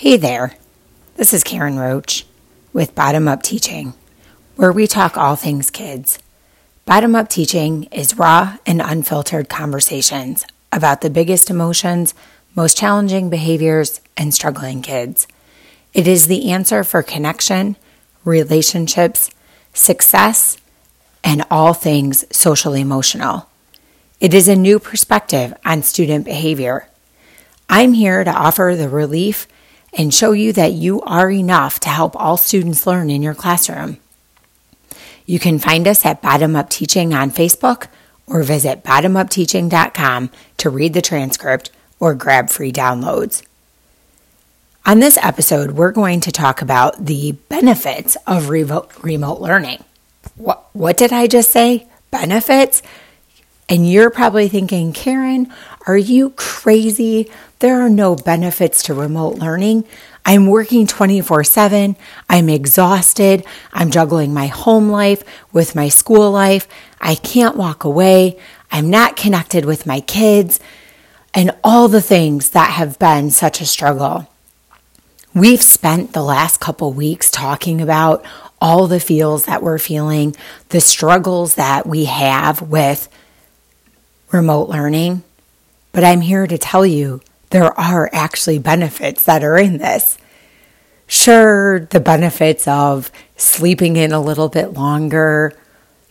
Hey there, this is Karen Roach with Bottom Up Teaching, where we talk all things kids. Bottom Up Teaching is raw and unfiltered conversations about the biggest emotions, most challenging behaviors, and struggling kids. It is the answer for connection, relationships, success, and all things social emotional. It is a new perspective on student behavior. I'm here to offer the relief and show you that you are enough to help all students learn in your classroom. You can find us at Bottom Up Teaching on Facebook or visit bottomupteaching.com to read the transcript or grab free downloads. On this episode, we're going to talk about the benefits of remote, learning. What, what did I just say? Benefits? And you're probably thinking, Karen, are you crazy? There are no benefits to remote learning. I'm working 24 7. I'm exhausted. I'm juggling my home life with my school life. I can't walk away. I'm not connected with my kids and all the things that have been such a struggle. We've spent the last couple weeks talking about all the feels that we're feeling, the struggles that we have with remote learning. But I'm here to tell you there are actually benefits that are in this. Sure, the benefits of sleeping in a little bit longer,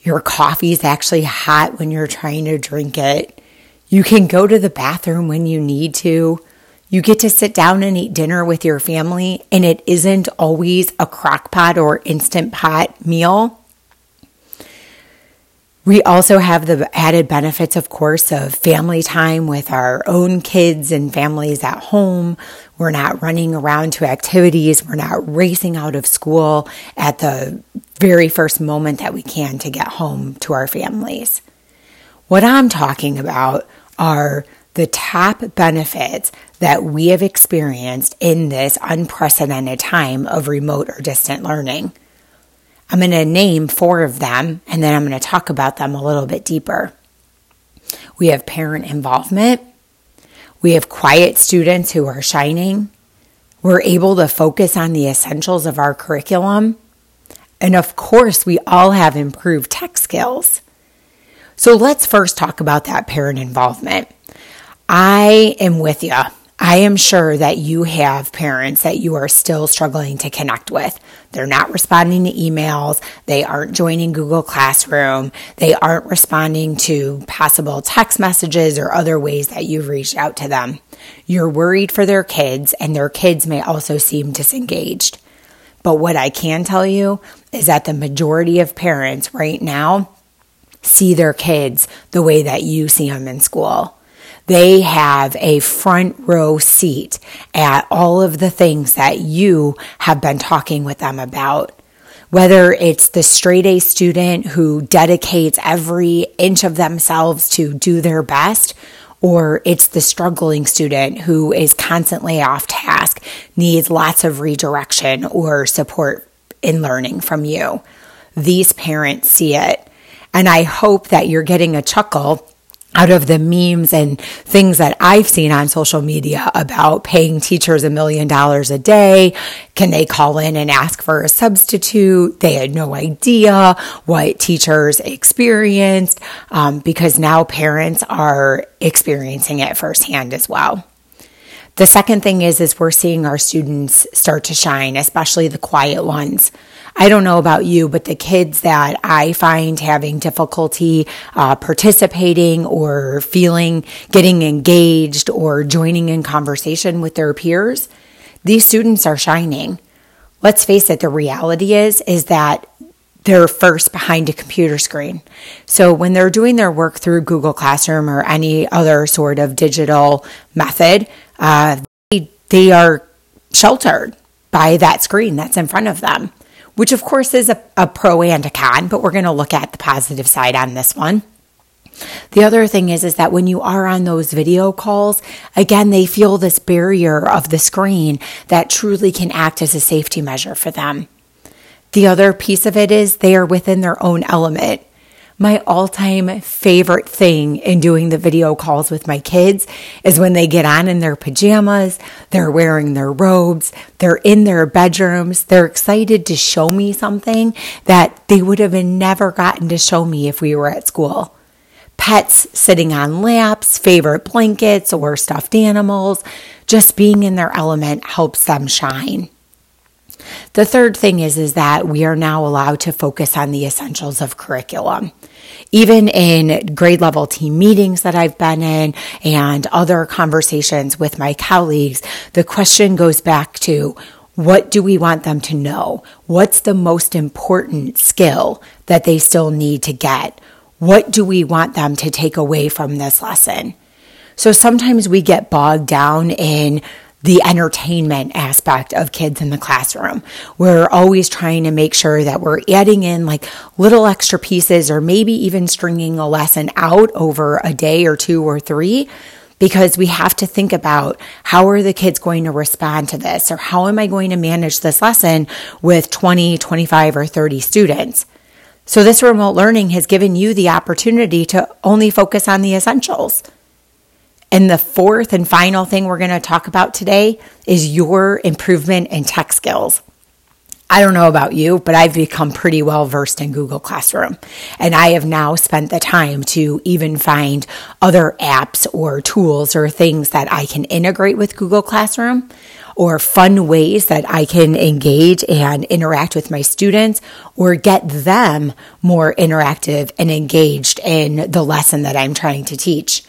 your coffee is actually hot when you're trying to drink it. You can go to the bathroom when you need to. You get to sit down and eat dinner with your family, and it isn't always a crock pot or instant pot meal. We also have the added benefits, of course, of family time with our own kids and families at home. We're not running around to activities. We're not racing out of school at the very first moment that we can to get home to our families. What I'm talking about are the top benefits that we have experienced in this unprecedented time of remote or distant learning. I'm going to name four of them and then I'm going to talk about them a little bit deeper. We have parent involvement. We have quiet students who are shining. We're able to focus on the essentials of our curriculum. And of course, we all have improved tech skills. So let's first talk about that parent involvement. I am with you. I am sure that you have parents that you are still struggling to connect with. They're not responding to emails. They aren't joining Google Classroom. They aren't responding to possible text messages or other ways that you've reached out to them. You're worried for their kids, and their kids may also seem disengaged. But what I can tell you is that the majority of parents right now see their kids the way that you see them in school they have a front row seat at all of the things that you have been talking with them about. Whether it's the straight A student who dedicates every inch of themselves to do their best, or it's the struggling student who is constantly off task, needs lots of redirection or support in learning from you. These parents see it. And I hope that you're getting a chuckle out of the memes and things that I've seen on social media about paying teachers a million dollars a day. Can they call in and ask for a substitute? They had no idea what teachers experienced um, because now parents are experiencing it firsthand as well. The second thing is, is we're seeing our students start to shine, especially the quiet ones. I don't know about you, but the kids that I find having difficulty uh, participating or feeling getting engaged or joining in conversation with their peers, these students are shining. Let's face it, the reality is is that they're first behind a computer screen. So when they're doing their work through Google Classroom or any other sort of digital method, uh, they, they are sheltered by that screen that's in front of them which of course is a, a pro and a con, but we're going to look at the positive side on this one. The other thing is is that when you are on those video calls, again they feel this barrier of the screen that truly can act as a safety measure for them. The other piece of it is they are within their own element. My all time favorite thing in doing the video calls with my kids is when they get on in their pajamas, they're wearing their robes, they're in their bedrooms, they're excited to show me something that they would have never gotten to show me if we were at school. Pets sitting on laps, favorite blankets, or stuffed animals, just being in their element helps them shine. The third thing is is that we are now allowed to focus on the essentials of curriculum. Even in grade level team meetings that I've been in and other conversations with my colleagues, the question goes back to what do we want them to know? What's the most important skill that they still need to get? What do we want them to take away from this lesson? So sometimes we get bogged down in the entertainment aspect of kids in the classroom. We're always trying to make sure that we're adding in like little extra pieces or maybe even stringing a lesson out over a day or two or three because we have to think about how are the kids going to respond to this or how am I going to manage this lesson with 20, 25 or 30 students. So this remote learning has given you the opportunity to only focus on the essentials. And the fourth and final thing we're going to talk about today is your improvement in tech skills. I don't know about you, but I've become pretty well versed in Google Classroom. And I have now spent the time to even find other apps or tools or things that I can integrate with Google Classroom or fun ways that I can engage and interact with my students or get them more interactive and engaged in the lesson that I'm trying to teach.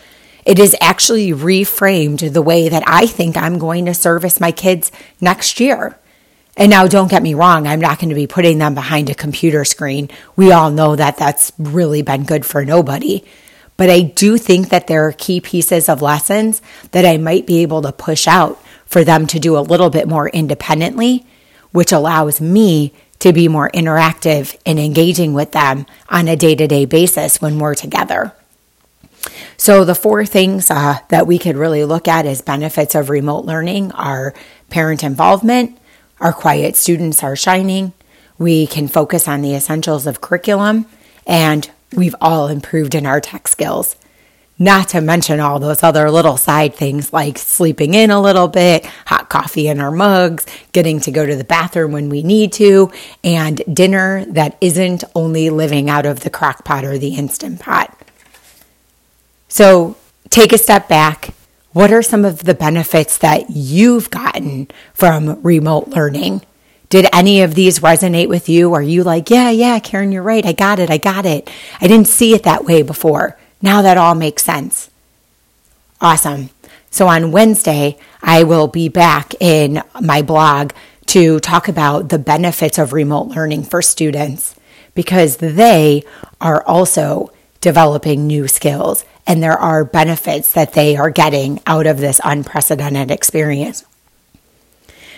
It is actually reframed the way that I think I'm going to service my kids next year. And now, don't get me wrong, I'm not going to be putting them behind a computer screen. We all know that that's really been good for nobody. But I do think that there are key pieces of lessons that I might be able to push out for them to do a little bit more independently, which allows me to be more interactive in engaging with them on a day to day basis when we're together. So, the four things uh, that we could really look at as benefits of remote learning are parent involvement, our quiet students are shining, we can focus on the essentials of curriculum, and we've all improved in our tech skills. Not to mention all those other little side things like sleeping in a little bit, hot coffee in our mugs, getting to go to the bathroom when we need to, and dinner that isn't only living out of the crock pot or the instant pot. So take a step back. What are some of the benefits that you've gotten from remote learning? Did any of these resonate with you? Are you like, yeah, yeah, Karen, you're right. I got it. I got it. I didn't see it that way before. Now that all makes sense. Awesome. So on Wednesday, I will be back in my blog to talk about the benefits of remote learning for students because they are also developing new skills and there are benefits that they are getting out of this unprecedented experience.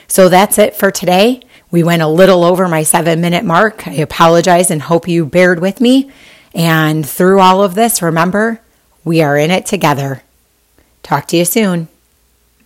So that's it for today. We went a little over my seven minute mark. I apologize and hope you bared with me. And through all of this, remember, we are in it together. Talk to you soon.